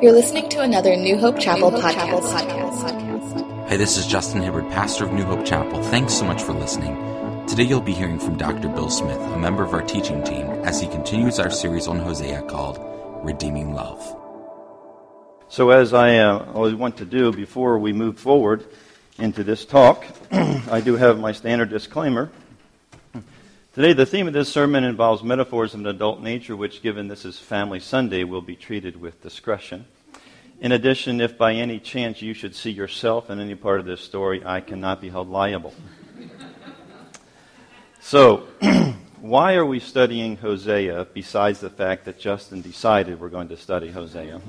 You're listening to another New Hope Chapel, New Hope podcast. Chapel podcast. Hey, this is Justin Hibbard, pastor of New Hope Chapel. Thanks so much for listening. Today you'll be hearing from Dr. Bill Smith, a member of our teaching team, as he continues our series on Hosea called Redeeming Love. So, as I uh, always want to do before we move forward into this talk, I do have my standard disclaimer. Today, the theme of this sermon involves metaphors of an adult nature, which, given this is Family Sunday, will be treated with discretion. In addition, if by any chance you should see yourself in any part of this story, I cannot be held liable. so, why are we studying Hosea besides the fact that Justin decided we're going to study Hosea?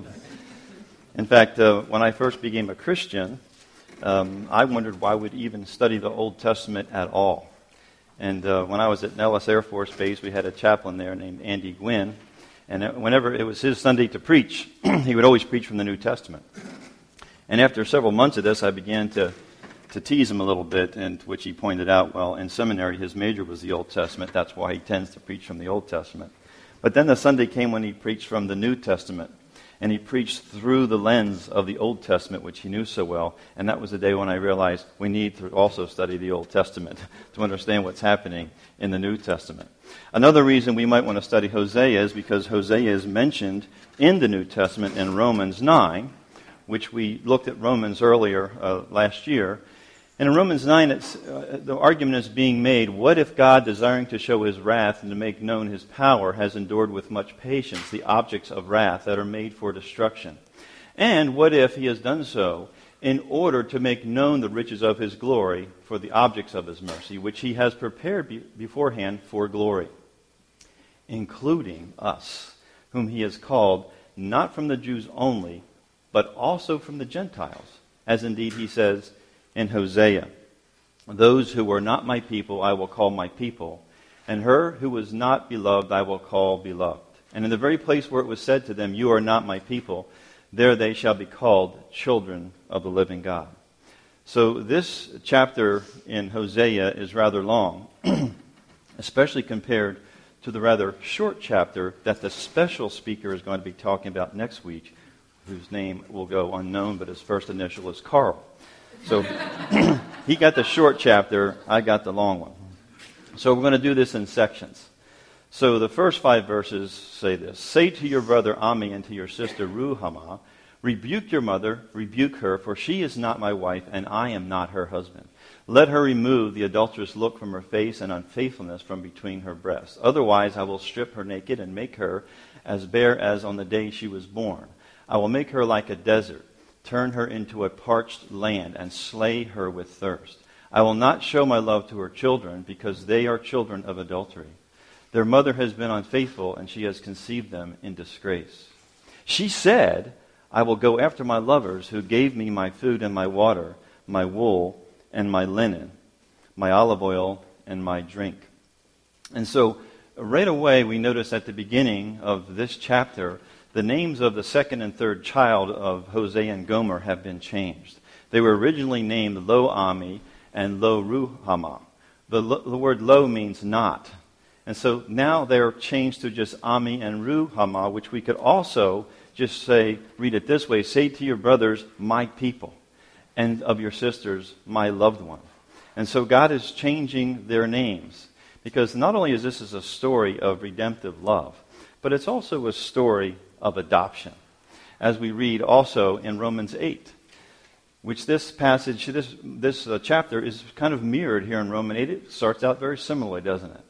In fact, uh, when I first became a Christian, um, I wondered why we'd even study the Old Testament at all. And uh, when I was at Nellis Air Force Base, we had a chaplain there named Andy Gwynn. And whenever it was his Sunday to preach, he would always preach from the New Testament. And after several months of this, I began to, to tease him a little bit, and which he pointed out, well, in seminary, his major was the Old Testament. That's why he tends to preach from the Old Testament. But then the Sunday came when he preached from the New Testament and he preached through the lens of the Old Testament, which he knew so well. And that was the day when I realized we need to also study the Old Testament to understand what's happening in the New Testament. Another reason we might want to study Hosea is because Hosea is mentioned in the New Testament in Romans 9, which we looked at Romans earlier uh, last year. And in Romans 9, uh, the argument is being made what if God, desiring to show his wrath and to make known his power, has endured with much patience the objects of wrath that are made for destruction? And what if he has done so in order to make known the riches of his glory for the objects of his mercy, which he has prepared be- beforehand for glory, including us, whom he has called not from the Jews only, but also from the Gentiles, as indeed he says, in Hosea. Those who were not my people I will call my people, and her who was not beloved I will call beloved. And in the very place where it was said to them, You are not my people, there they shall be called children of the living God. So this chapter in Hosea is rather long, especially compared to the rather short chapter that the special speaker is going to be talking about next week, whose name will go unknown, but his first initial is Carl. So he got the short chapter, I got the long one. So we're going to do this in sections. So the first five verses say this Say to your brother Ami and to your sister Ruhamah, Rebuke your mother, rebuke her, for she is not my wife, and I am not her husband. Let her remove the adulterous look from her face and unfaithfulness from between her breasts. Otherwise, I will strip her naked and make her as bare as on the day she was born. I will make her like a desert turn her into a parched land, and slay her with thirst. I will not show my love to her children, because they are children of adultery. Their mother has been unfaithful, and she has conceived them in disgrace. She said, I will go after my lovers who gave me my food and my water, my wool and my linen, my olive oil and my drink. And so, right away, we notice at the beginning of this chapter the names of the second and third child of Hosea and Gomer have been changed. They were originally named Lo Ami and Lo Ruhamah. The, the word Lo means not. And so now they're changed to just Ami and Ruhamah, which we could also just say, read it this way say to your brothers, my people, and of your sisters, my loved one. And so God is changing their names. Because not only is this a story of redemptive love, but it's also a story of adoption, as we read also in Romans 8, which this passage, this, this uh, chapter is kind of mirrored here in Romans 8. It starts out very similarly, doesn't it?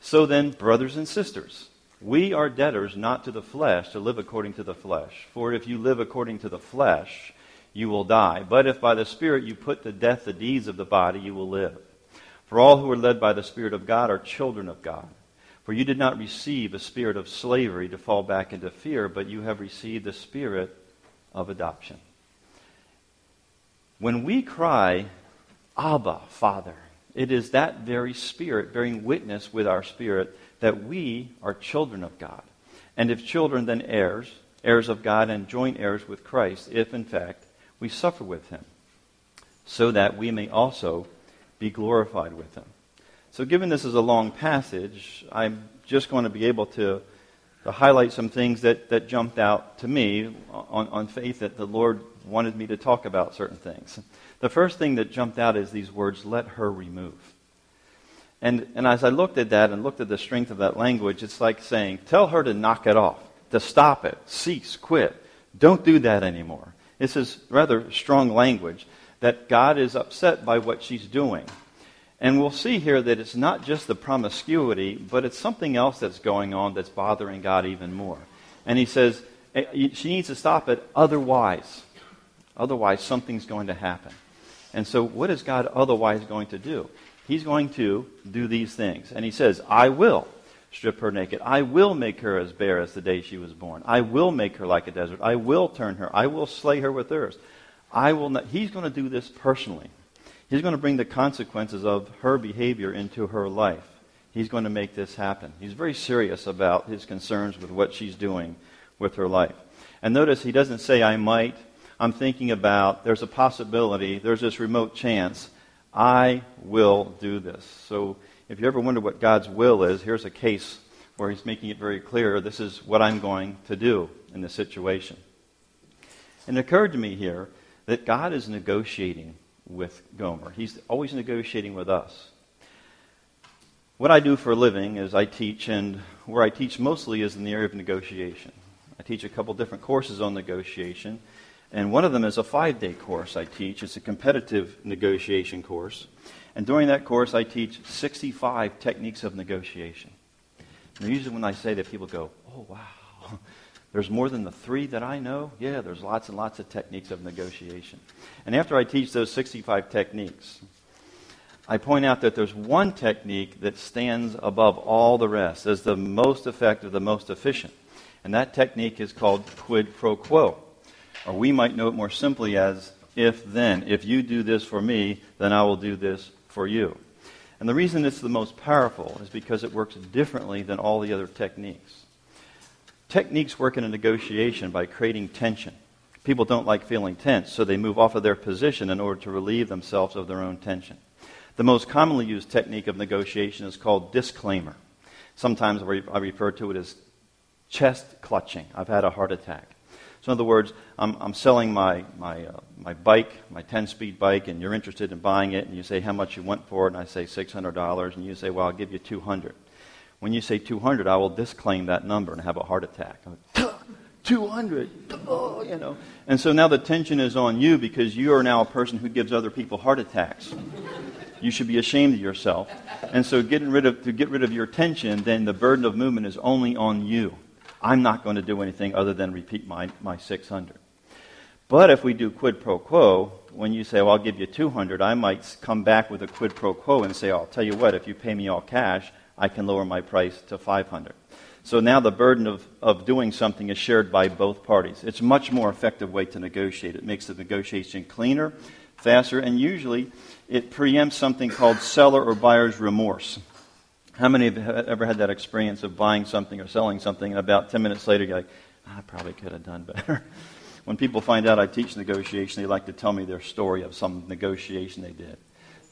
So then, brothers and sisters, we are debtors not to the flesh to live according to the flesh. For if you live according to the flesh, you will die. But if by the Spirit you put to death the deeds of the body, you will live. For all who are led by the Spirit of God are children of God. For you did not receive a spirit of slavery to fall back into fear, but you have received the spirit of adoption. When we cry, Abba, Father, it is that very spirit bearing witness with our spirit that we are children of God. And if children, then heirs, heirs of God and joint heirs with Christ, if in fact we suffer with him, so that we may also be glorified with him. So, given this is a long passage, I'm just going to be able to to highlight some things that, that jumped out to me on, on faith that the Lord wanted me to talk about certain things. The first thing that jumped out is these words, let her remove. And, and as I looked at that and looked at the strength of that language, it's like saying, tell her to knock it off, to stop it, cease, quit. Don't do that anymore. This is rather strong language that God is upset by what she's doing. And we'll see here that it's not just the promiscuity, but it's something else that's going on that's bothering God even more. And he says eh, she needs to stop it, otherwise. Otherwise, something's going to happen. And so, what is God otherwise going to do? He's going to do these things. And he says, I will strip her naked. I will make her as bare as the day she was born. I will make her like a desert. I will turn her. I will slay her with thirst. I will not. He's going to do this personally. He's going to bring the consequences of her behavior into her life. He's going to make this happen. He's very serious about his concerns with what she's doing with her life. And notice he doesn't say, I might. I'm thinking about, there's a possibility, there's this remote chance. I will do this. So if you ever wonder what God's will is, here's a case where he's making it very clear this is what I'm going to do in this situation. And it occurred to me here that God is negotiating with Gomer. He's always negotiating with us. What I do for a living is I teach, and where I teach mostly is in the area of negotiation. I teach a couple different courses on negotiation, and one of them is a five day course I teach. It's a competitive negotiation course. And during that course, I teach 65 techniques of negotiation. And usually, when I say that, people go, Oh, wow. There's more than the three that I know? Yeah, there's lots and lots of techniques of negotiation. And after I teach those 65 techniques, I point out that there's one technique that stands above all the rest as the most effective, the most efficient. And that technique is called quid pro quo. Or we might know it more simply as if then. If you do this for me, then I will do this for you. And the reason it's the most powerful is because it works differently than all the other techniques. Techniques work in a negotiation by creating tension. People don't like feeling tense, so they move off of their position in order to relieve themselves of their own tension. The most commonly used technique of negotiation is called disclaimer. Sometimes I refer to it as chest clutching. I've had a heart attack. So, in other words, I'm, I'm selling my, my, uh, my bike, my 10 speed bike, and you're interested in buying it, and you say how much you want for it, and I say $600, and you say, well, I'll give you 200 When you say 200 I will disclaim that number and have a heart attack. 200 oh, you know. And so now the tension is on you because you are now a person who gives other people heart attacks. You should be ashamed of yourself. And so getting rid of, to get rid of your tension, then the burden of movement is only on you. I'm not going to do anything other than repeat my, my 600. But if we do quid pro quo, when you say, well, I'll give you 200, I might come back with a quid pro quo and say, I'll tell you what, if you pay me all cash, I can lower my price to 500. So now the burden of, of doing something is shared by both parties. It's a much more effective way to negotiate. It makes the negotiation cleaner, faster, and usually it preempts something called seller or buyer's remorse. How many of you have ever had that experience of buying something or selling something, and about 10 minutes later, you're like, ah, I probably could have done better? when people find out I teach negotiation, they like to tell me their story of some negotiation they did.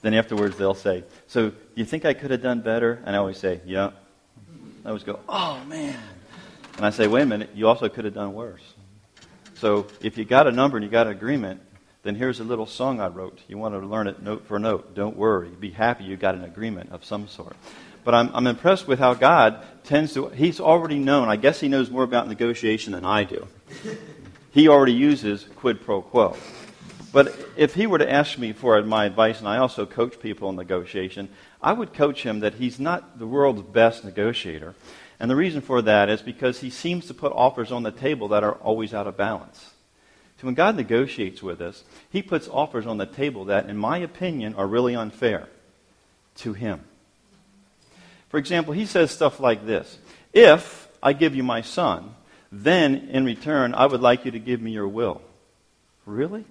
Then afterwards, they'll say, So, you think I could have done better? And I always say, Yeah. I always go, Oh, man. And I say, Wait a minute, you also could have done worse. So, if you got a number and you got an agreement, then here's a little song I wrote. You want to learn it note for note. Don't worry. Be happy you got an agreement of some sort. But I'm, I'm impressed with how God tends to, he's already known. I guess he knows more about negotiation than I do. He already uses quid pro quo. But if he were to ask me for my advice, and I also coach people in negotiation, I would coach him that he's not the world's best negotiator. And the reason for that is because he seems to put offers on the table that are always out of balance. So when God negotiates with us, he puts offers on the table that, in my opinion, are really unfair to him. For example, he says stuff like this If I give you my son, then in return, I would like you to give me your will. Really?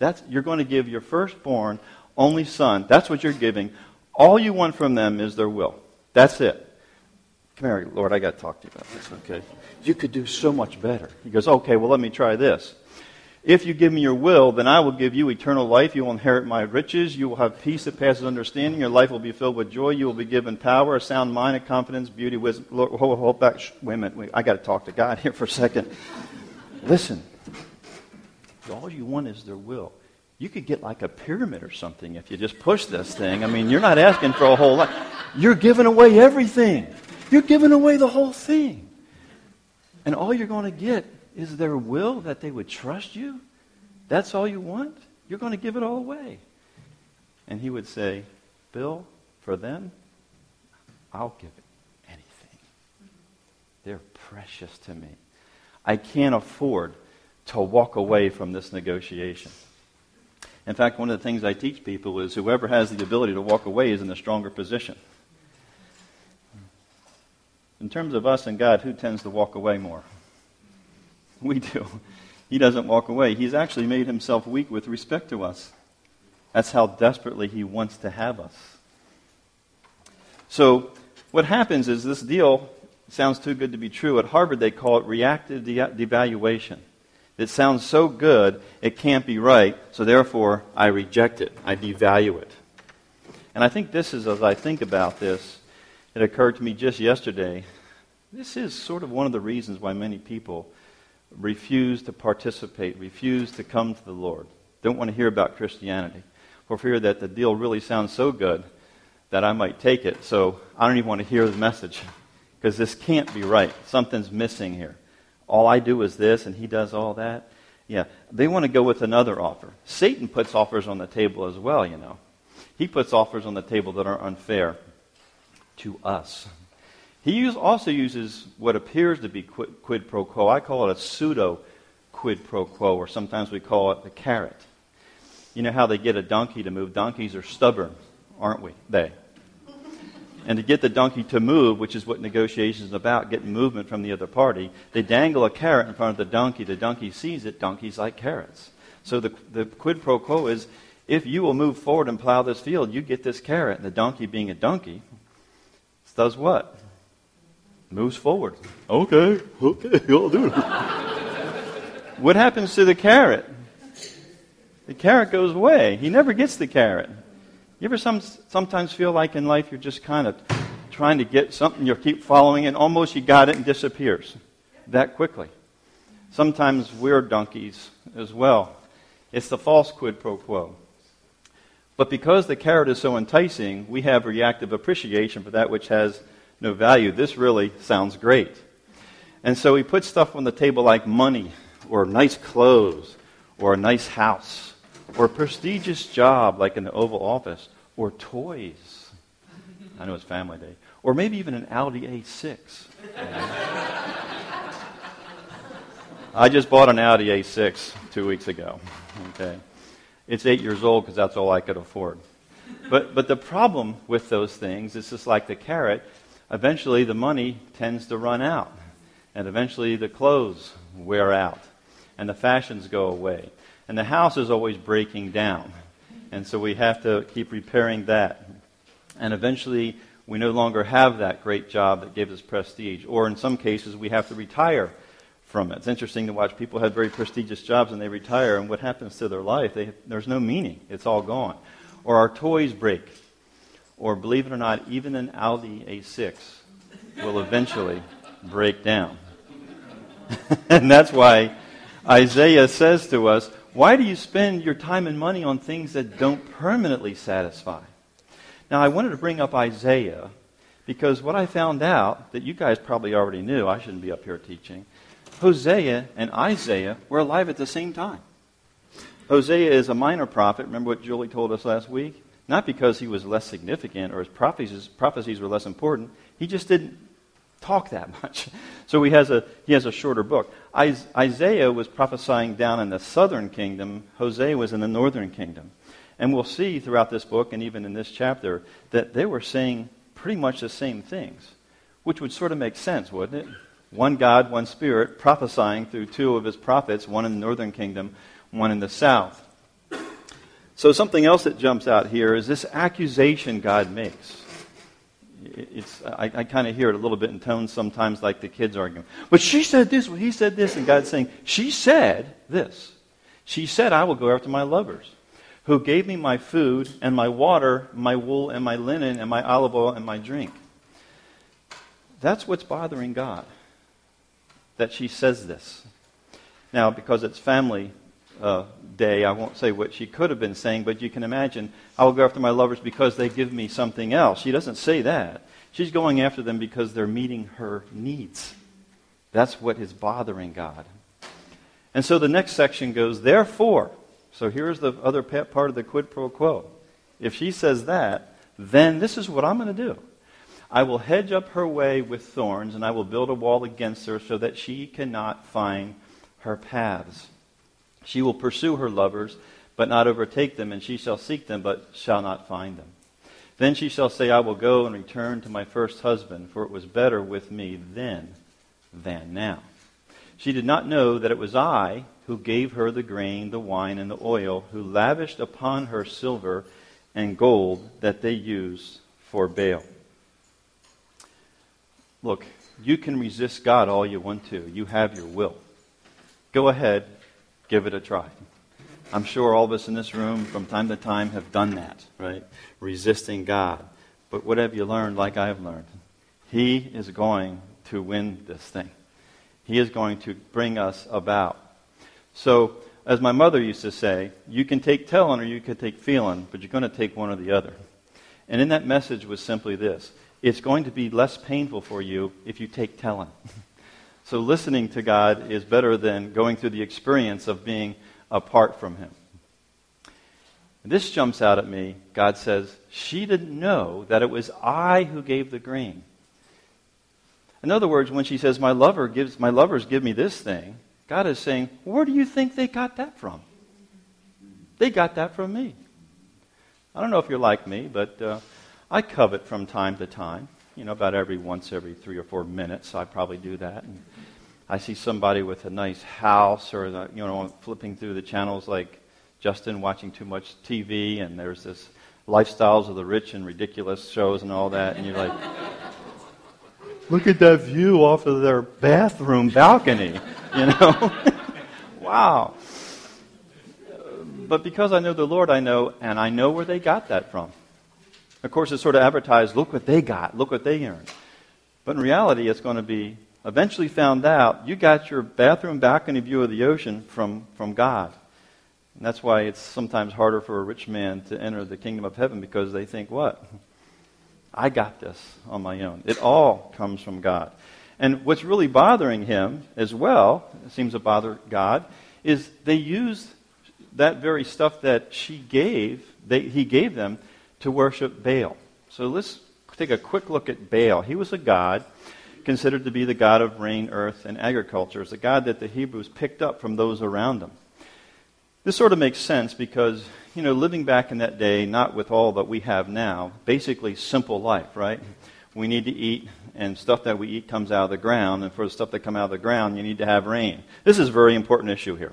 That's, you're going to give your firstborn, only son. That's what you're giving. All you want from them is their will. That's it. Come here, Lord, I got to talk to you about this, okay? You could do so much better. He goes, okay, well, let me try this. If you give me your will, then I will give you eternal life. You will inherit my riches. You will have peace that passes understanding. Your life will be filled with joy. You will be given power, a sound mind, a confidence, beauty, wisdom. Hold, hold, hold back. Wait a minute. Wait, I got to talk to God here for a second. Listen. All you want is their will. You could get like a pyramid or something if you just push this thing. I mean, you're not asking for a whole lot. You're giving away everything. You're giving away the whole thing. And all you're going to get is their will that they would trust you? That's all you want? You're going to give it all away. And he would say, Bill, for them, I'll give it anything. They're precious to me. I can't afford to walk away from this negotiation. In fact, one of the things I teach people is whoever has the ability to walk away is in a stronger position. In terms of us and God, who tends to walk away more? We do. He doesn't walk away. He's actually made himself weak with respect to us. That's how desperately he wants to have us. So, what happens is this deal sounds too good to be true. At Harvard, they call it reactive de- devaluation. It sounds so good, it can't be right, so therefore I reject it. I devalue it. And I think this is, as I think about this, it occurred to me just yesterday. This is sort of one of the reasons why many people refuse to participate, refuse to come to the Lord, don't want to hear about Christianity, for fear that the deal really sounds so good that I might take it. So I don't even want to hear the message because this can't be right. Something's missing here. All I do is this, and he does all that. Yeah, they want to go with another offer. Satan puts offers on the table as well, you know. He puts offers on the table that are unfair to us. He also uses what appears to be quid, quid, pro quo. I call it a pseudo quid pro quo, or sometimes we call it the carrot. You know how they get a donkey to move? Donkeys are stubborn, aren't we? They. And to get the donkey to move, which is what negotiations is about, getting movement from the other party, they dangle a carrot in front of the donkey. The donkey sees it. Donkeys like carrots. So the, the quid pro quo is if you will move forward and plow this field, you get this carrot. And the donkey, being a donkey, does what? moves forward. Okay, okay, I'll do it. what happens to the carrot? The carrot goes away. He never gets the carrot. You ever some, sometimes feel like in life you're just kind of trying to get something, you keep following it, almost you got it and disappears that quickly. Sometimes we're donkeys as well. It's the false quid pro quo. But because the carrot is so enticing, we have reactive appreciation for that which has no value. This really sounds great. And so we put stuff on the table like money, or nice clothes, or a nice house, or a prestigious job like in the Oval Office, or toys. I know it's Family Day. Or maybe even an Audi A6. I just bought an Audi A6 two weeks ago. Okay. It's eight years old because that's all I could afford. But, but the problem with those things is just like the carrot, eventually the money tends to run out. And eventually the clothes wear out. And the fashions go away. And the house is always breaking down. And so we have to keep repairing that. And eventually we no longer have that great job that gives us prestige. Or in some cases we have to retire from it. It's interesting to watch people have very prestigious jobs and they retire, and what happens to their life? They, there's no meaning. It's all gone. Or our toys break or believe it or not, even an Audi A6 will eventually break down. and that's why Isaiah says to us, Why do you spend your time and money on things that don't permanently satisfy? Now, I wanted to bring up Isaiah because what I found out that you guys probably already knew, I shouldn't be up here teaching, Hosea and Isaiah were alive at the same time. Hosea is a minor prophet. Remember what Julie told us last week? Not because he was less significant or his prophecies, prophecies were less important. He just didn't talk that much. So he has a, he has a shorter book. Isaiah was prophesying down in the southern kingdom, Hosea was in the northern kingdom. And we'll see throughout this book and even in this chapter that they were saying pretty much the same things, which would sort of make sense, wouldn't it? One God, one Spirit, prophesying through two of his prophets, one in the northern kingdom, one in the south. So, something else that jumps out here is this accusation God makes. It's, I, I kind of hear it a little bit in tones sometimes like the kids arguing. But she said this, well, he said this, and God's saying, She said this. She said, I will go after my lovers, who gave me my food and my water, my wool and my linen and my olive oil and my drink. That's what's bothering God, that she says this. Now, because it's family uh, day, I won't say what she could have been saying, but you can imagine, I will go after my lovers because they give me something else. She doesn't say that. She's going after them because they're meeting her needs. That's what is bothering God. And so the next section goes, therefore. So here's the other part of the quid pro quo. If she says that, then this is what I'm going to do. I will hedge up her way with thorns, and I will build a wall against her so that she cannot find her paths. She will pursue her lovers, but not overtake them, and she shall seek them, but shall not find them. Then she shall say, I will go and return to my first husband, for it was better with me then than now. She did not know that it was I who gave her the grain, the wine, and the oil, who lavished upon her silver and gold that they used for Baal. Look, you can resist God all you want to. You have your will. Go ahead, give it a try. I'm sure all of us in this room from time to time have done that, right? Resisting God. But what have you learned like I have learned? He is going to win this thing. He is going to bring us about. So, as my mother used to say, you can take telling or you can take feeling, but you're going to take one or the other. And in that message was simply this it's going to be less painful for you if you take telling. so listening to God is better than going through the experience of being apart from Him. And this jumps out at me. God says, She didn't know that it was I who gave the grain. In other words, when she says, My lover gives my lovers give me this thing, God is saying, Where do you think they got that from? They got that from me. I don't know if you're like me, but uh, I covet from time to time. You know, about every once every three or four minutes, I probably do that. And I see somebody with a nice house, or the, you know, flipping through the channels like Justin watching too much TV, and there's this lifestyles of the rich and ridiculous shows and all that, and you're like, look at that view off of their bathroom balcony, you know? wow. But because I know the Lord, I know, and I know where they got that from. Of course, it's sort of advertised, look what they got, look what they earned. But in reality, it's going to be eventually found out you got your bathroom balcony view of the ocean from, from God. And that's why it's sometimes harder for a rich man to enter the kingdom of heaven because they think, what? I got this on my own. It all comes from God. And what's really bothering him as well, it seems to bother God, is they use that very stuff that she gave, they, he gave them, to worship Baal. So let's take a quick look at Baal. He was a god considered to be the god of rain, earth, and agriculture. It's a god that the Hebrews picked up from those around them. This sort of makes sense because, you know, living back in that day, not with all that we have now, basically simple life, right? We need to eat, and stuff that we eat comes out of the ground, and for the stuff that come out of the ground, you need to have rain. This is a very important issue here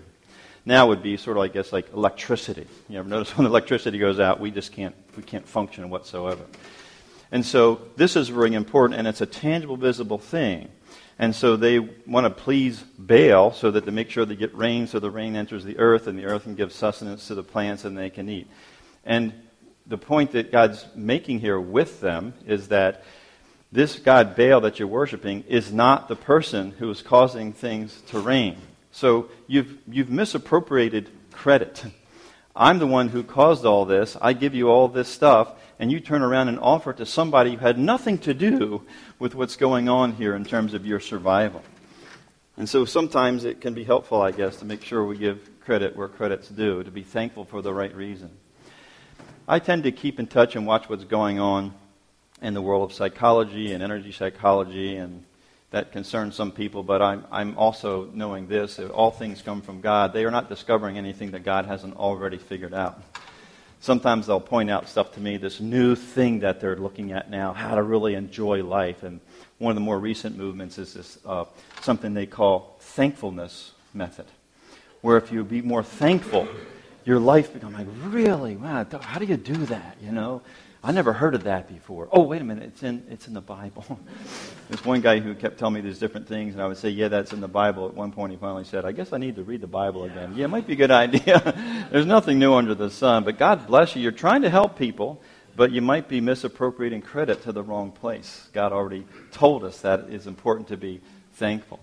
now would be sort of, I guess, like electricity. You ever notice when electricity goes out, we just can't, we can't function whatsoever. And so this is very important, and it's a tangible, visible thing. And so they want to please Baal so that they make sure they get rain so the rain enters the earth and the earth can give sustenance to the plants and they can eat. And the point that God's making here with them is that this God Baal that you're worshiping is not the person who is causing things to rain. So you've, you've misappropriated credit. I'm the one who caused all this. I give you all this stuff, and you turn around and offer it to somebody who had nothing to do with what's going on here in terms of your survival. And so sometimes it can be helpful, I guess, to make sure we give credit where credit's due, to be thankful for the right reason. I tend to keep in touch and watch what's going on in the world of psychology and energy psychology and that concerns some people, but I'm, I'm also knowing this if all things come from God, they are not discovering anything that God hasn't already figured out. Sometimes they'll point out stuff to me, this new thing that they're looking at now, how to really enjoy life. And one of the more recent movements is this uh, something they call thankfulness method, where if you be more thankful, your life becomes like, really? Wow, how do you do that? You know? I never heard of that before. Oh, wait a minute, it's in, it's in the Bible. There's one guy who kept telling me these different things, and I would say, Yeah, that's in the Bible. At one point, he finally said, I guess I need to read the Bible again. Yeah, it might be a good idea. There's nothing new under the sun, but God bless you. You're trying to help people, but you might be misappropriating credit to the wrong place. God already told us that it's important to be thankful.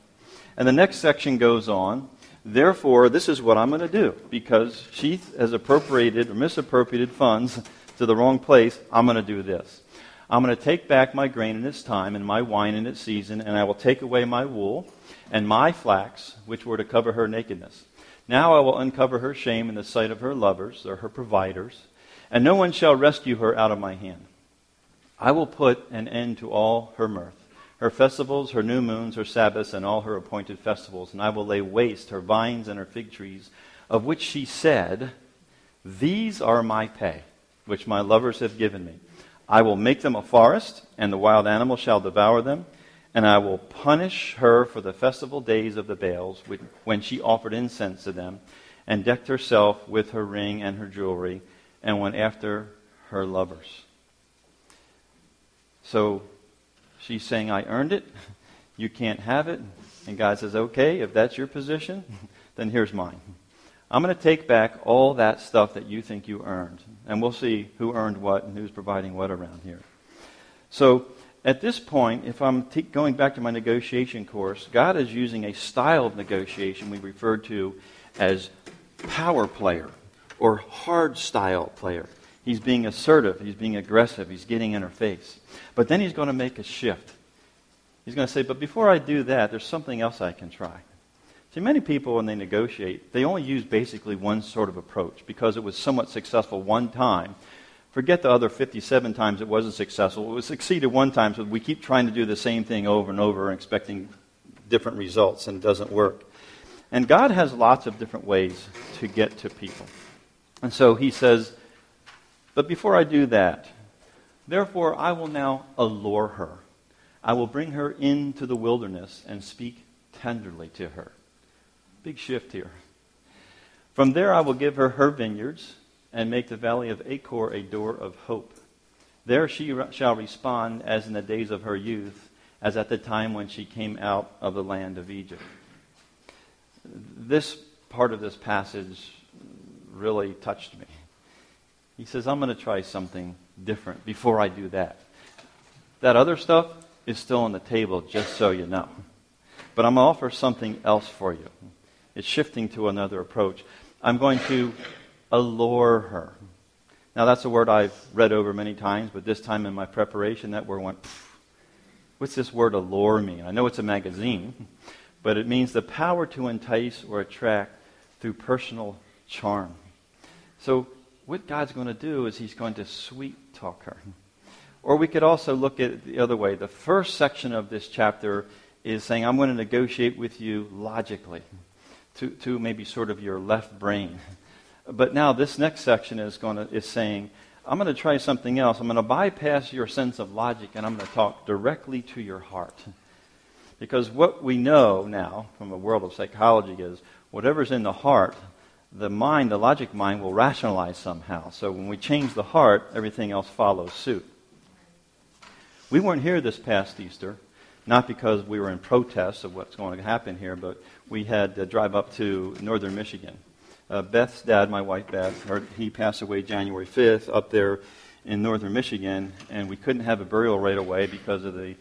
And the next section goes on. Therefore, this is what I'm going to do because she has appropriated or misappropriated funds to the wrong place. I'm going to do this. I'm going to take back my grain in its time and my wine in its season, and I will take away my wool and my flax, which were to cover her nakedness. Now I will uncover her shame in the sight of her lovers, or her providers, and no one shall rescue her out of my hand. I will put an end to all her mirth, her festivals, her new moons, her Sabbaths, and all her appointed festivals, and I will lay waste her vines and her fig trees, of which she said, These are my pay, which my lovers have given me. I will make them a forest, and the wild animal shall devour them. And I will punish her for the festival days of the Baals, when she offered incense to them, and decked herself with her ring and her jewelry, and went after her lovers. So she's saying, I earned it. You can't have it. And God says, okay, if that's your position, then here's mine. I'm going to take back all that stuff that you think you earned. And we'll see who earned what and who's providing what around here. So at this point, if I'm t- going back to my negotiation course, God is using a style of negotiation we refer to as power player or hard style player. He's being assertive, he's being aggressive, he's getting in her face. But then he's going to make a shift. He's going to say, But before I do that, there's something else I can try. See, many people, when they negotiate, they only use basically one sort of approach because it was somewhat successful one time. Forget the other 57 times it wasn't successful. It was succeeded one time, so we keep trying to do the same thing over and over and expecting different results, and it doesn't work. And God has lots of different ways to get to people. And so he says, But before I do that, therefore I will now allure her. I will bring her into the wilderness and speak tenderly to her. Big shift here. From there I will give her her vineyards and make the valley of Achor a door of hope. There she shall respond as in the days of her youth, as at the time when she came out of the land of Egypt. This part of this passage really touched me. He says, I'm going to try something different before I do that. That other stuff is still on the table, just so you know. But I'm going to offer something else for you. It's shifting to another approach. I'm going to allure her. Now, that's a word I've read over many times, but this time in my preparation, that word went, what's this word allure mean? I know it's a magazine, but it means the power to entice or attract through personal charm. So, what God's going to do is He's going to sweet talk her. Or we could also look at it the other way. The first section of this chapter is saying, I'm going to negotiate with you logically to, to maybe sort of your left brain. But now this next section is, to, is saying, I'm going to try something else. I'm going to bypass your sense of logic and I'm going to talk directly to your heart. Because what we know now from the world of psychology is whatever's in the heart, the mind, the logic mind, will rationalize somehow. So when we change the heart, everything else follows suit. We weren't here this past Easter, not because we were in protest of what's going to happen here, but we had to drive up to northern Michigan. Uh, Beth's dad, my wife Beth, her, he passed away January 5th up there in northern Michigan, and we couldn't have a burial right away because of the,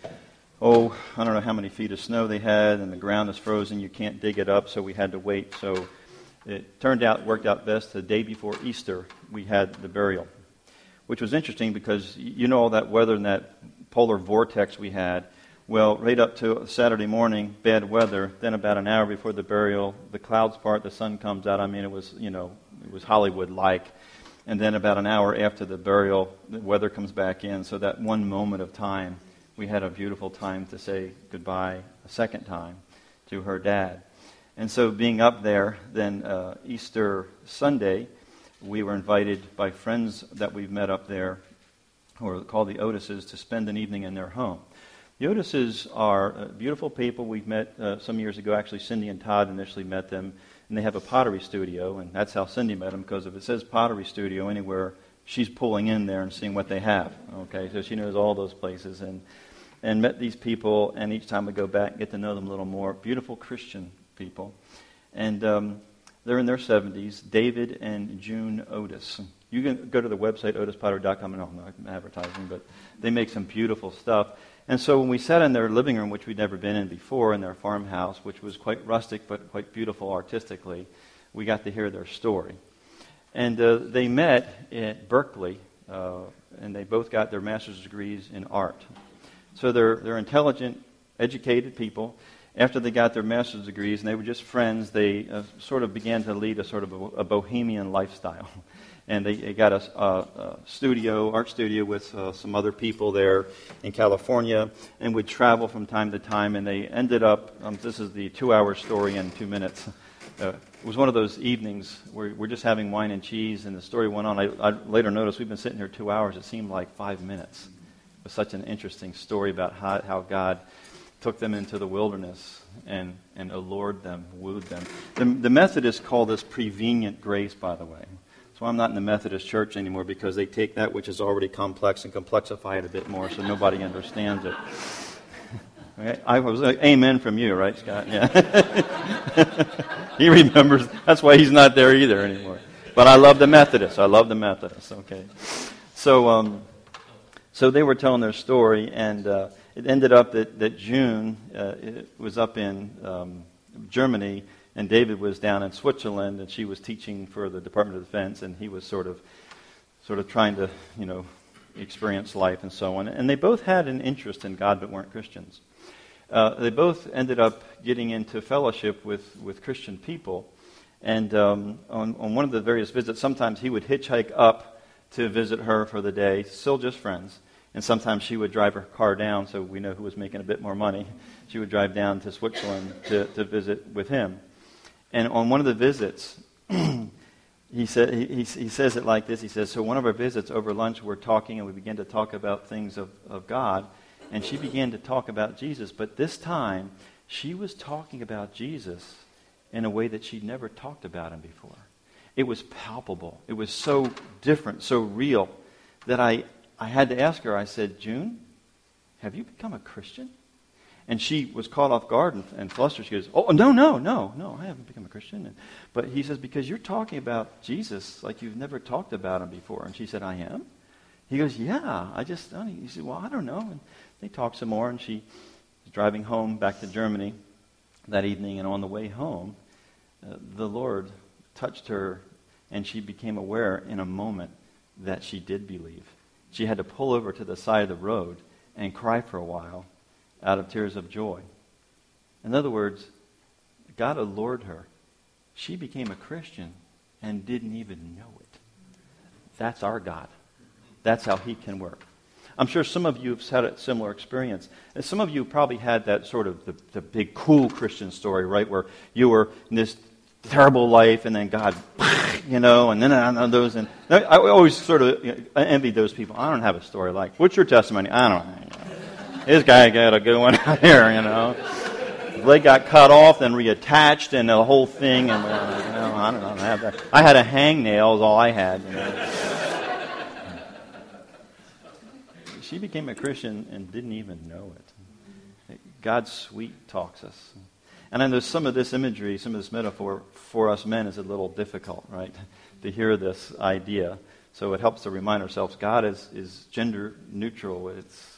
oh, I don't know how many feet of snow they had, and the ground is frozen. You can't dig it up, so we had to wait. So it turned out, worked out best. The day before Easter, we had the burial, which was interesting because you know all that weather and that polar vortex we had well, right up to Saturday morning, bad weather. Then about an hour before the burial, the clouds part, the sun comes out. I mean, it was, you know, it was Hollywood-like. And then about an hour after the burial, the weather comes back in. So that one moment of time, we had a beautiful time to say goodbye a second time to her dad. And so being up there, then uh, Easter Sunday, we were invited by friends that we've met up there, who are called the Otises, to spend an evening in their home. The Otises are uh, beautiful people. We've met uh, some years ago. Actually, Cindy and Todd initially met them, and they have a pottery studio, and that's how Cindy met them. Because if it says pottery studio anywhere she's pulling in there and seeing what they have. Okay, so she knows all those places and and met these people. And each time we go back, get to know them a little more. Beautiful Christian people, and um, they're in their 70s. David and June Otis. You can go to the website otispottery.com. And I don't know advertising, but they make some beautiful stuff. And so when we sat in their living room, which we'd never been in before, in their farmhouse, which was quite rustic but quite beautiful artistically, we got to hear their story. And uh, they met at Berkeley, uh, and they both got their master's degrees in art. So they're, they're intelligent, educated people. After they got their master's degrees and they were just friends, they uh, sort of began to lead a sort of a, a bohemian lifestyle. and they, they got a, a, a, studio, art studio, with uh, some other people there in California, and would travel from time to time. And they ended up. Um, this is the two-hour story in two minutes. Uh, it was one of those evenings where we're just having wine and cheese, and the story went on. I, I later noticed we've been sitting here two hours. It seemed like five minutes. It was such an interesting story about how, how God took them into the wilderness and, and allured them, wooed them. The, the Methodists call this prevenient grace, by the way. So I'm not in the Methodist church anymore because they take that which is already complex and complexify it a bit more so nobody understands it. Okay? I was uh, amen from you, right, Scott? Yeah. he remembers. That's why he's not there either anymore. But I love the Methodists. I love the Methodists. Okay. So, um, so they were telling their story, and uh, it ended up that, that June uh, was up in um, Germany and David was down in Switzerland, and she was teaching for the Department of Defense, and he was sort of, sort of trying to, you know, experience life and so on. And they both had an interest in God, but weren't Christians. Uh, they both ended up getting into fellowship with, with Christian people. And um, on, on one of the various visits, sometimes he would hitchhike up to visit her for the day, still just friends. And sometimes she would drive her car down, so we know who was making a bit more money. She would drive down to Switzerland to, to visit with him. And on one of the visits, he, said, he, he, says it like this. He says, So one of our visits over lunch, we're talking and we began to talk about things of, of God. And she began to talk about Jesus. But this time, she was talking about Jesus in a way that she'd never talked about him before. It was palpable. It was so different, so real, that I, I had to ask her, I said, June, have you become a Christian? And she was caught off guard and, and flustered. She goes, Oh, no, no, no, no, I haven't become a Christian. And, but he says, Because you're talking about Jesus like you've never talked about him before. And she said, I am? He goes, Yeah, I just, he said, Well, I don't know. And they talked some more, and she was driving home back to Germany that evening. And on the way home, uh, the Lord touched her, and she became aware in a moment that she did believe. She had to pull over to the side of the road and cry for a while out of tears of joy. In other words, God allured her. She became a Christian and didn't even know it. That's our God. That's how He can work. I'm sure some of you have had a similar experience. And some of you probably had that sort of the, the big, cool Christian story, right? Where you were in this terrible life and then God, you know, and then on those. And I always sort of envied those people. I don't have a story like, what's your testimony? I don't know this guy got a good one out here, you know. They got cut off, and reattached, and the whole thing. And uh, you know, I don't know. I, have that. I had a hangnail, is all I had. You know. she became a Christian and didn't even know it. God sweet talks us. And I know some of this imagery, some of this metaphor for us men is a little difficult, right? To hear this idea. So it helps to remind ourselves God is, is gender neutral. It's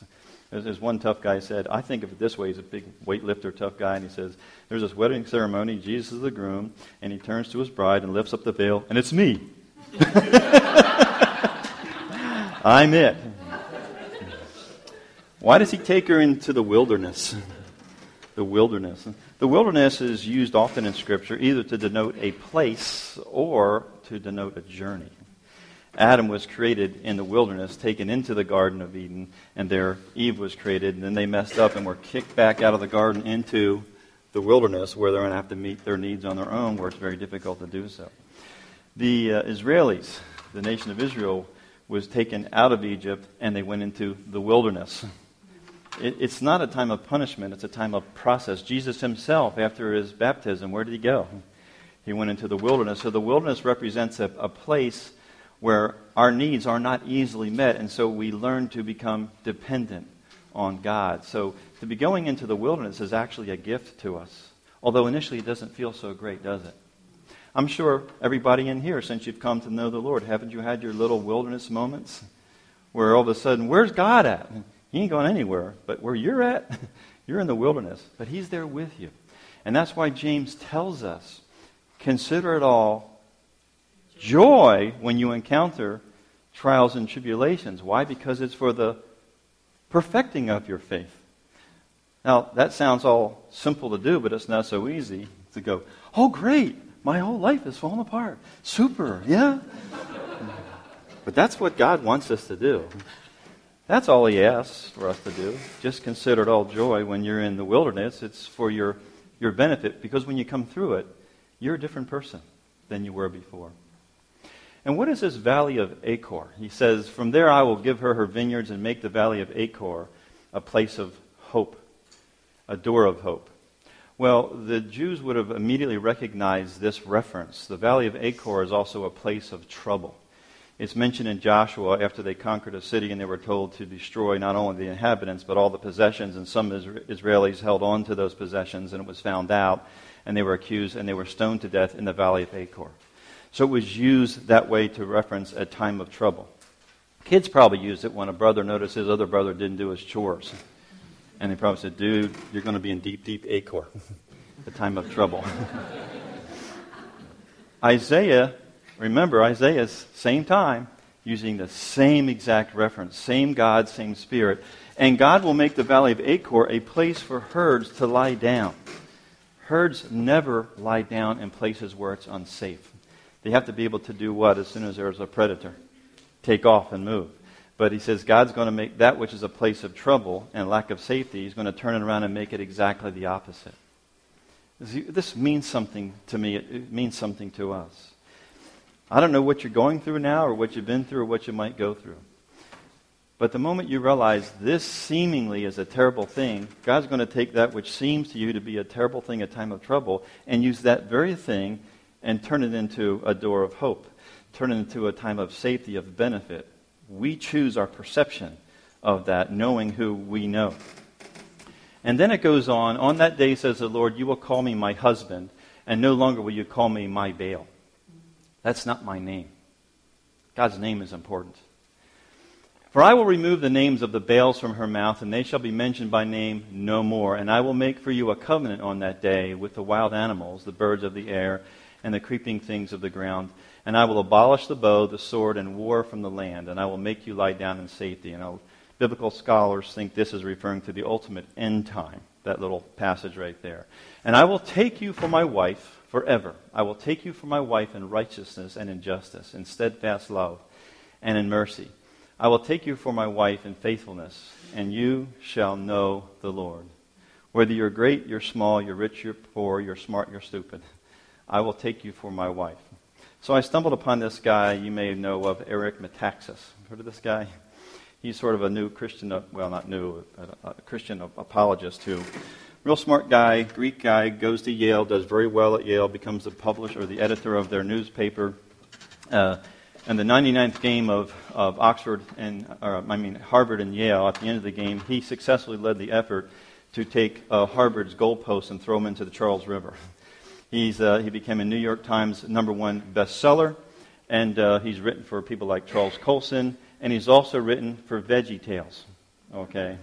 there's one tough guy said, I think of it this way. He's a big weightlifter, tough guy, and he says, There's this wedding ceremony. Jesus is the groom, and he turns to his bride and lifts up the veil, and it's me. I'm it. Why does he take her into the wilderness? the wilderness. The wilderness is used often in Scripture either to denote a place or to denote a journey. Adam was created in the wilderness, taken into the Garden of Eden, and there Eve was created. And then they messed up and were kicked back out of the garden into the wilderness where they're going to have to meet their needs on their own, where it's very difficult to do so. The uh, Israelis, the nation of Israel, was taken out of Egypt and they went into the wilderness. It, it's not a time of punishment, it's a time of process. Jesus himself, after his baptism, where did he go? He went into the wilderness. So the wilderness represents a, a place where our needs are not easily met, and so we learn to become dependent on God. So to be going into the wilderness is actually a gift to us, although initially it doesn't feel so great, does it? I'm sure everybody in here, since you've come to know the Lord, haven't you had your little wilderness moments where all of a sudden, where's God at? He ain't going anywhere, but where you're at, you're in the wilderness, but He's there with you. And that's why James tells us consider it all joy when you encounter trials and tribulations. Why? Because it's for the perfecting of your faith. Now, that sounds all simple to do, but it's not so easy to go, oh, great, my whole life is falling apart. Super, yeah? but that's what God wants us to do. That's all He asks for us to do. Just consider it all joy when you're in the wilderness. It's for your, your benefit, because when you come through it, you're a different person than you were before. And what is this valley of Achor? He says, From there I will give her her vineyards and make the valley of Achor a place of hope, a door of hope. Well, the Jews would have immediately recognized this reference. The valley of Achor is also a place of trouble. It's mentioned in Joshua after they conquered a city and they were told to destroy not only the inhabitants but all the possessions, and some Israelis held on to those possessions, and it was found out, and they were accused, and they were stoned to death in the valley of Achor. So it was used that way to reference a time of trouble. Kids probably use it when a brother noticed his other brother didn't do his chores. And they probably said, dude, you're going to be in deep, deep Achor, the time of trouble. Isaiah, remember, Isaiah's same time, using the same exact reference, same God, same Spirit. And God will make the valley of Achor a place for herds to lie down. Herds never lie down in places where it's unsafe. They have to be able to do what as soon as there's a predator? Take off and move. But he says God's going to make that which is a place of trouble and lack of safety, he's going to turn it around and make it exactly the opposite. This means something to me. It means something to us. I don't know what you're going through now or what you've been through or what you might go through. But the moment you realize this seemingly is a terrible thing, God's going to take that which seems to you to be a terrible thing, a time of trouble, and use that very thing and turn it into a door of hope, turn it into a time of safety, of benefit. We choose our perception of that, knowing who we know. And then it goes on, on that day, says the Lord, you will call me my husband, and no longer will you call me my Baal. That's not my name. God's name is important. For I will remove the names of the Baals from her mouth, and they shall be mentioned by name no more. And I will make for you a covenant on that day with the wild animals, the birds of the air, and the creeping things of the ground. And I will abolish the bow, the sword, and war from the land, and I will make you lie down in safety. And I'll, biblical scholars think this is referring to the ultimate end time, that little passage right there. And I will take you for my wife forever. I will take you for my wife in righteousness and in justice, in steadfast love and in mercy. I will take you for my wife in faithfulness, and you shall know the Lord. Whether you're great, you're small, you're rich, you're poor, you're smart, you're stupid. I will take you for my wife. So I stumbled upon this guy you may know of, Eric Metaxas. Heard of this guy? He's sort of a new Christian, uh, well, not new, a, Christian apologist who, real smart guy, Greek guy, goes to Yale, does very well at Yale, becomes the publisher or the editor of their newspaper. Uh, and the 99th game of, of Oxford and, or, I mean, Harvard and Yale, at the end of the game, he successfully led the effort to take uh, Harvard's goalposts and throw them into the Charles River. He's, uh, he became a New York Times number one bestseller, and uh, he's written for people like Charles Colson, and he's also written for Veggie Tales. Okay?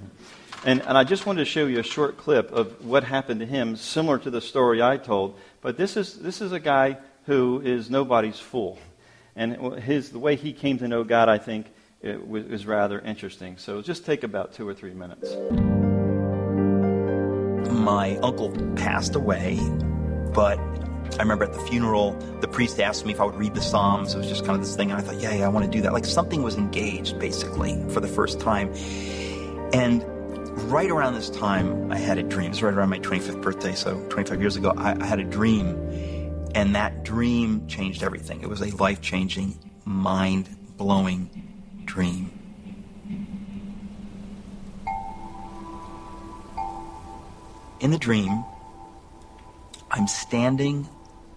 And, and I just wanted to show you a short clip of what happened to him, similar to the story I told. But this is, this is a guy who is nobody's fool. And his, the way he came to know God, I think, was, was rather interesting. So just take about two or three minutes. My uncle passed away but I remember at the funeral, the priest asked me if I would read the Psalms. It was just kind of this thing, and I thought, yeah, yeah, I want to do that. Like something was engaged, basically, for the first time. And right around this time, I had a dream. It's right around my 25th birthday, so 25 years ago, I, I had a dream. And that dream changed everything. It was a life changing, mind blowing dream. In the dream, I'm standing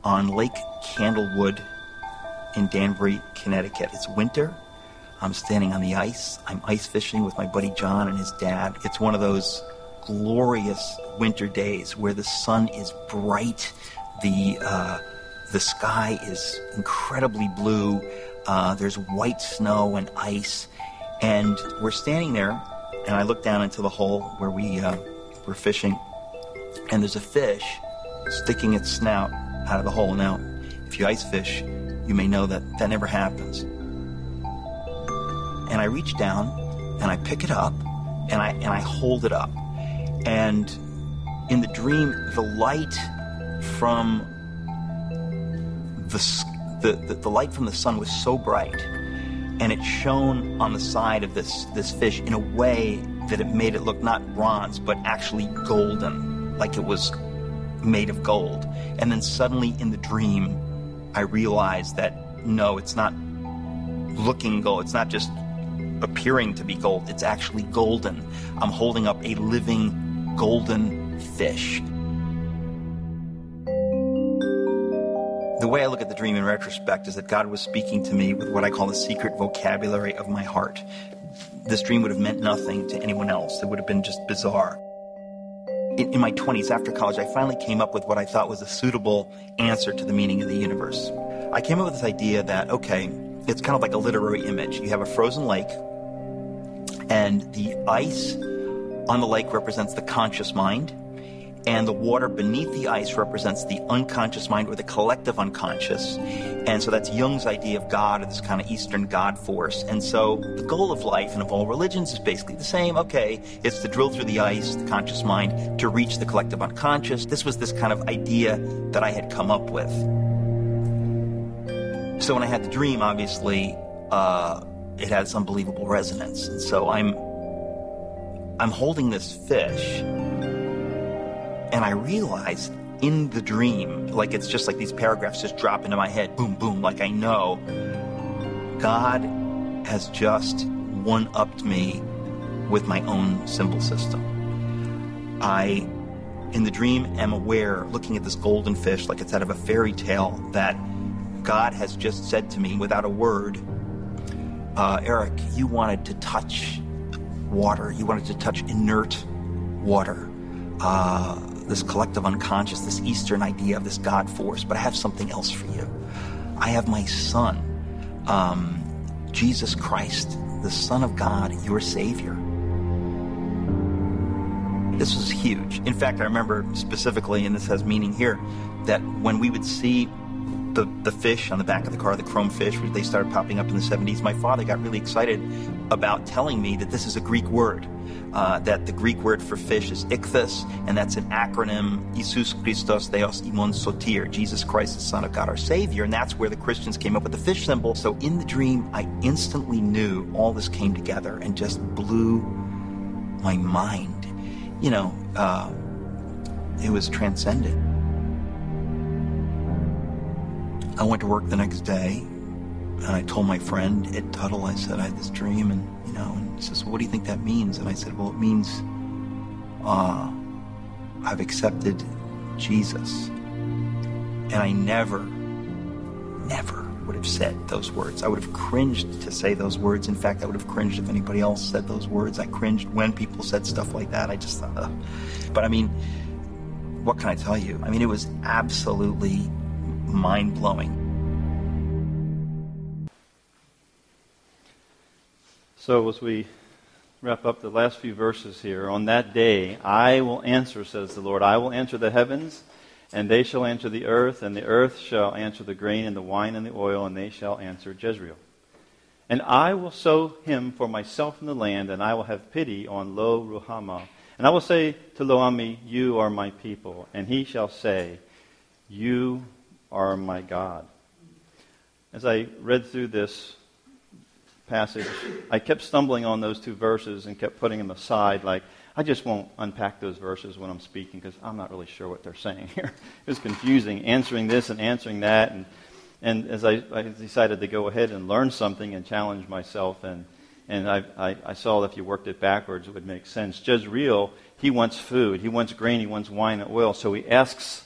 on Lake Candlewood in Danbury, Connecticut. It's winter. I'm standing on the ice. I'm ice fishing with my buddy John and his dad. It's one of those glorious winter days where the sun is bright, the uh, the sky is incredibly blue. Uh, there's white snow and ice, and we're standing there. And I look down into the hole where we uh, were fishing, and there's a fish sticking its snout out of the hole. Now, if you ice fish, you may know that that never happens. And I reach down and I pick it up and I and I hold it up. And in the dream, the light from the, the, the, light from the sun was so bright and it shone on the side of this, this fish in a way that it made it look not bronze but actually golden like it was made of gold and then suddenly in the dream i realized that no it's not looking gold it's not just appearing to be gold it's actually golden i'm holding up a living golden fish The way I look at the dream in retrospect is that God was speaking to me with what I call the secret vocabulary of my heart. This dream would have meant nothing to anyone else. It would have been just bizarre. In, in my 20s, after college, I finally came up with what I thought was a suitable answer to the meaning of the universe. I came up with this idea that, okay, it's kind of like a literary image. You have a frozen lake, and the ice on the lake represents the conscious mind, and the water beneath the ice represents the unconscious mind or the collective unconscious. And so that's Jung's idea of God or this kind of Eastern God force. And so the goal of life and of all religions is basically the same. Okay, it's to drill through the ice, the conscious mind, to reach the collective unconscious. This was this kind of idea that I had come up with. So when I had the dream, obviously, uh, it had this unbelievable resonance. And so I'm I'm holding this fish and I realized in the dream, like it's just like these paragraphs just drop into my head, boom, boom, like I know God has just one upped me with my own symbol system. I, in the dream, am aware, looking at this golden fish like it's out of a fairy tale, that God has just said to me without a word, uh, Eric, you wanted to touch water, you wanted to touch inert water. Uh, this collective unconscious, this Eastern idea of this God force, but I have something else for you. I have my Son, um, Jesus Christ, the Son of God, your Savior. This was huge. In fact, I remember specifically, and this has meaning here, that when we would see the, the fish on the back of the car, the chrome fish, they started popping up in the 70s, my father got really excited about telling me that this is a Greek word uh, that the Greek word for fish is ichthus, and that's an acronym, Jesus Christos Theos Imon Sotir, Jesus Christ, the Son of God, our Savior, and that's where the Christians came up with the fish symbol. So in the dream, I instantly knew all this came together and just blew my mind. You know, uh, it was transcendent. I went to work the next day, and I told my friend Ed Tuttle, I said, I had this dream, and you know, and he says, what do you think that means? And I said, well, it means uh, I've accepted Jesus. And I never, never would have said those words. I would have cringed to say those words. In fact, I would have cringed if anybody else said those words. I cringed when people said stuff like that. I just thought, but I mean, what can I tell you? I mean, it was absolutely mind blowing. So, as we wrap up the last few verses here, on that day I will answer, says the Lord. I will answer the heavens, and they shall answer the earth, and the earth shall answer the grain and the wine and the oil, and they shall answer Jezreel. And I will sow him for myself in the land, and I will have pity on Lo Ruhamah. And I will say to Lo Ammi, You are my people. And he shall say, You are my God. As I read through this passage, I kept stumbling on those two verses and kept putting them aside. Like, I just won't unpack those verses when I'm speaking because I'm not really sure what they're saying here. it was confusing, answering this and answering that. And, and as I, I decided to go ahead and learn something and challenge myself, and, and I, I, I saw that if you worked it backwards, it would make sense. Jezreel, he wants food, he wants grain, he wants wine and oil. So he asks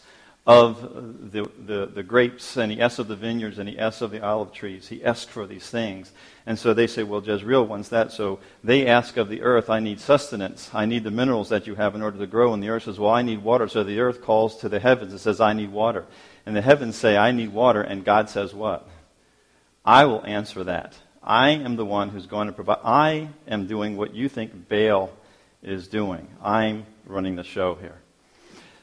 of the, the, the, grapes and he asks of the vineyards and he asks of the olive trees. He asks for these things. And so they say, well, Jezreel wants that. So they ask of the earth, I need sustenance. I need the minerals that you have in order to grow. And the earth says, well, I need water. So the earth calls to the heavens and says, I need water. And the heavens say, I need water. And God says, what? I will answer that. I am the one who's going to provide. I am doing what you think Baal is doing. I'm running the show here.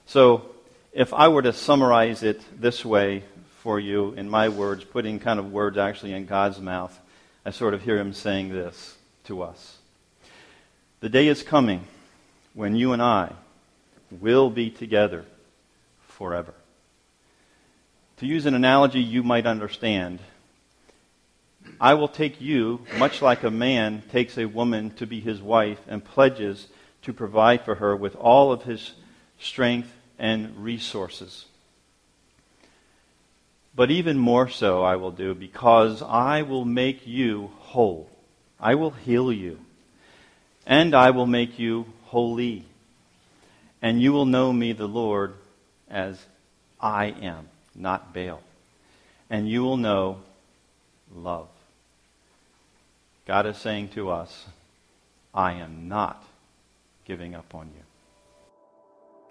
So if I were to summarize it this way for you in my words, putting kind of words actually in God's mouth, I sort of hear him saying this to us. The day is coming when you and I will be together forever. To use an analogy you might understand, I will take you, much like a man takes a woman to be his wife and pledges to provide for her with all of his strength and resources. But even more so, I will do because I will make you whole. I will heal you. And I will make you holy. And you will know me, the Lord, as I am, not Baal. And you will know love. God is saying to us, I am not giving up on you.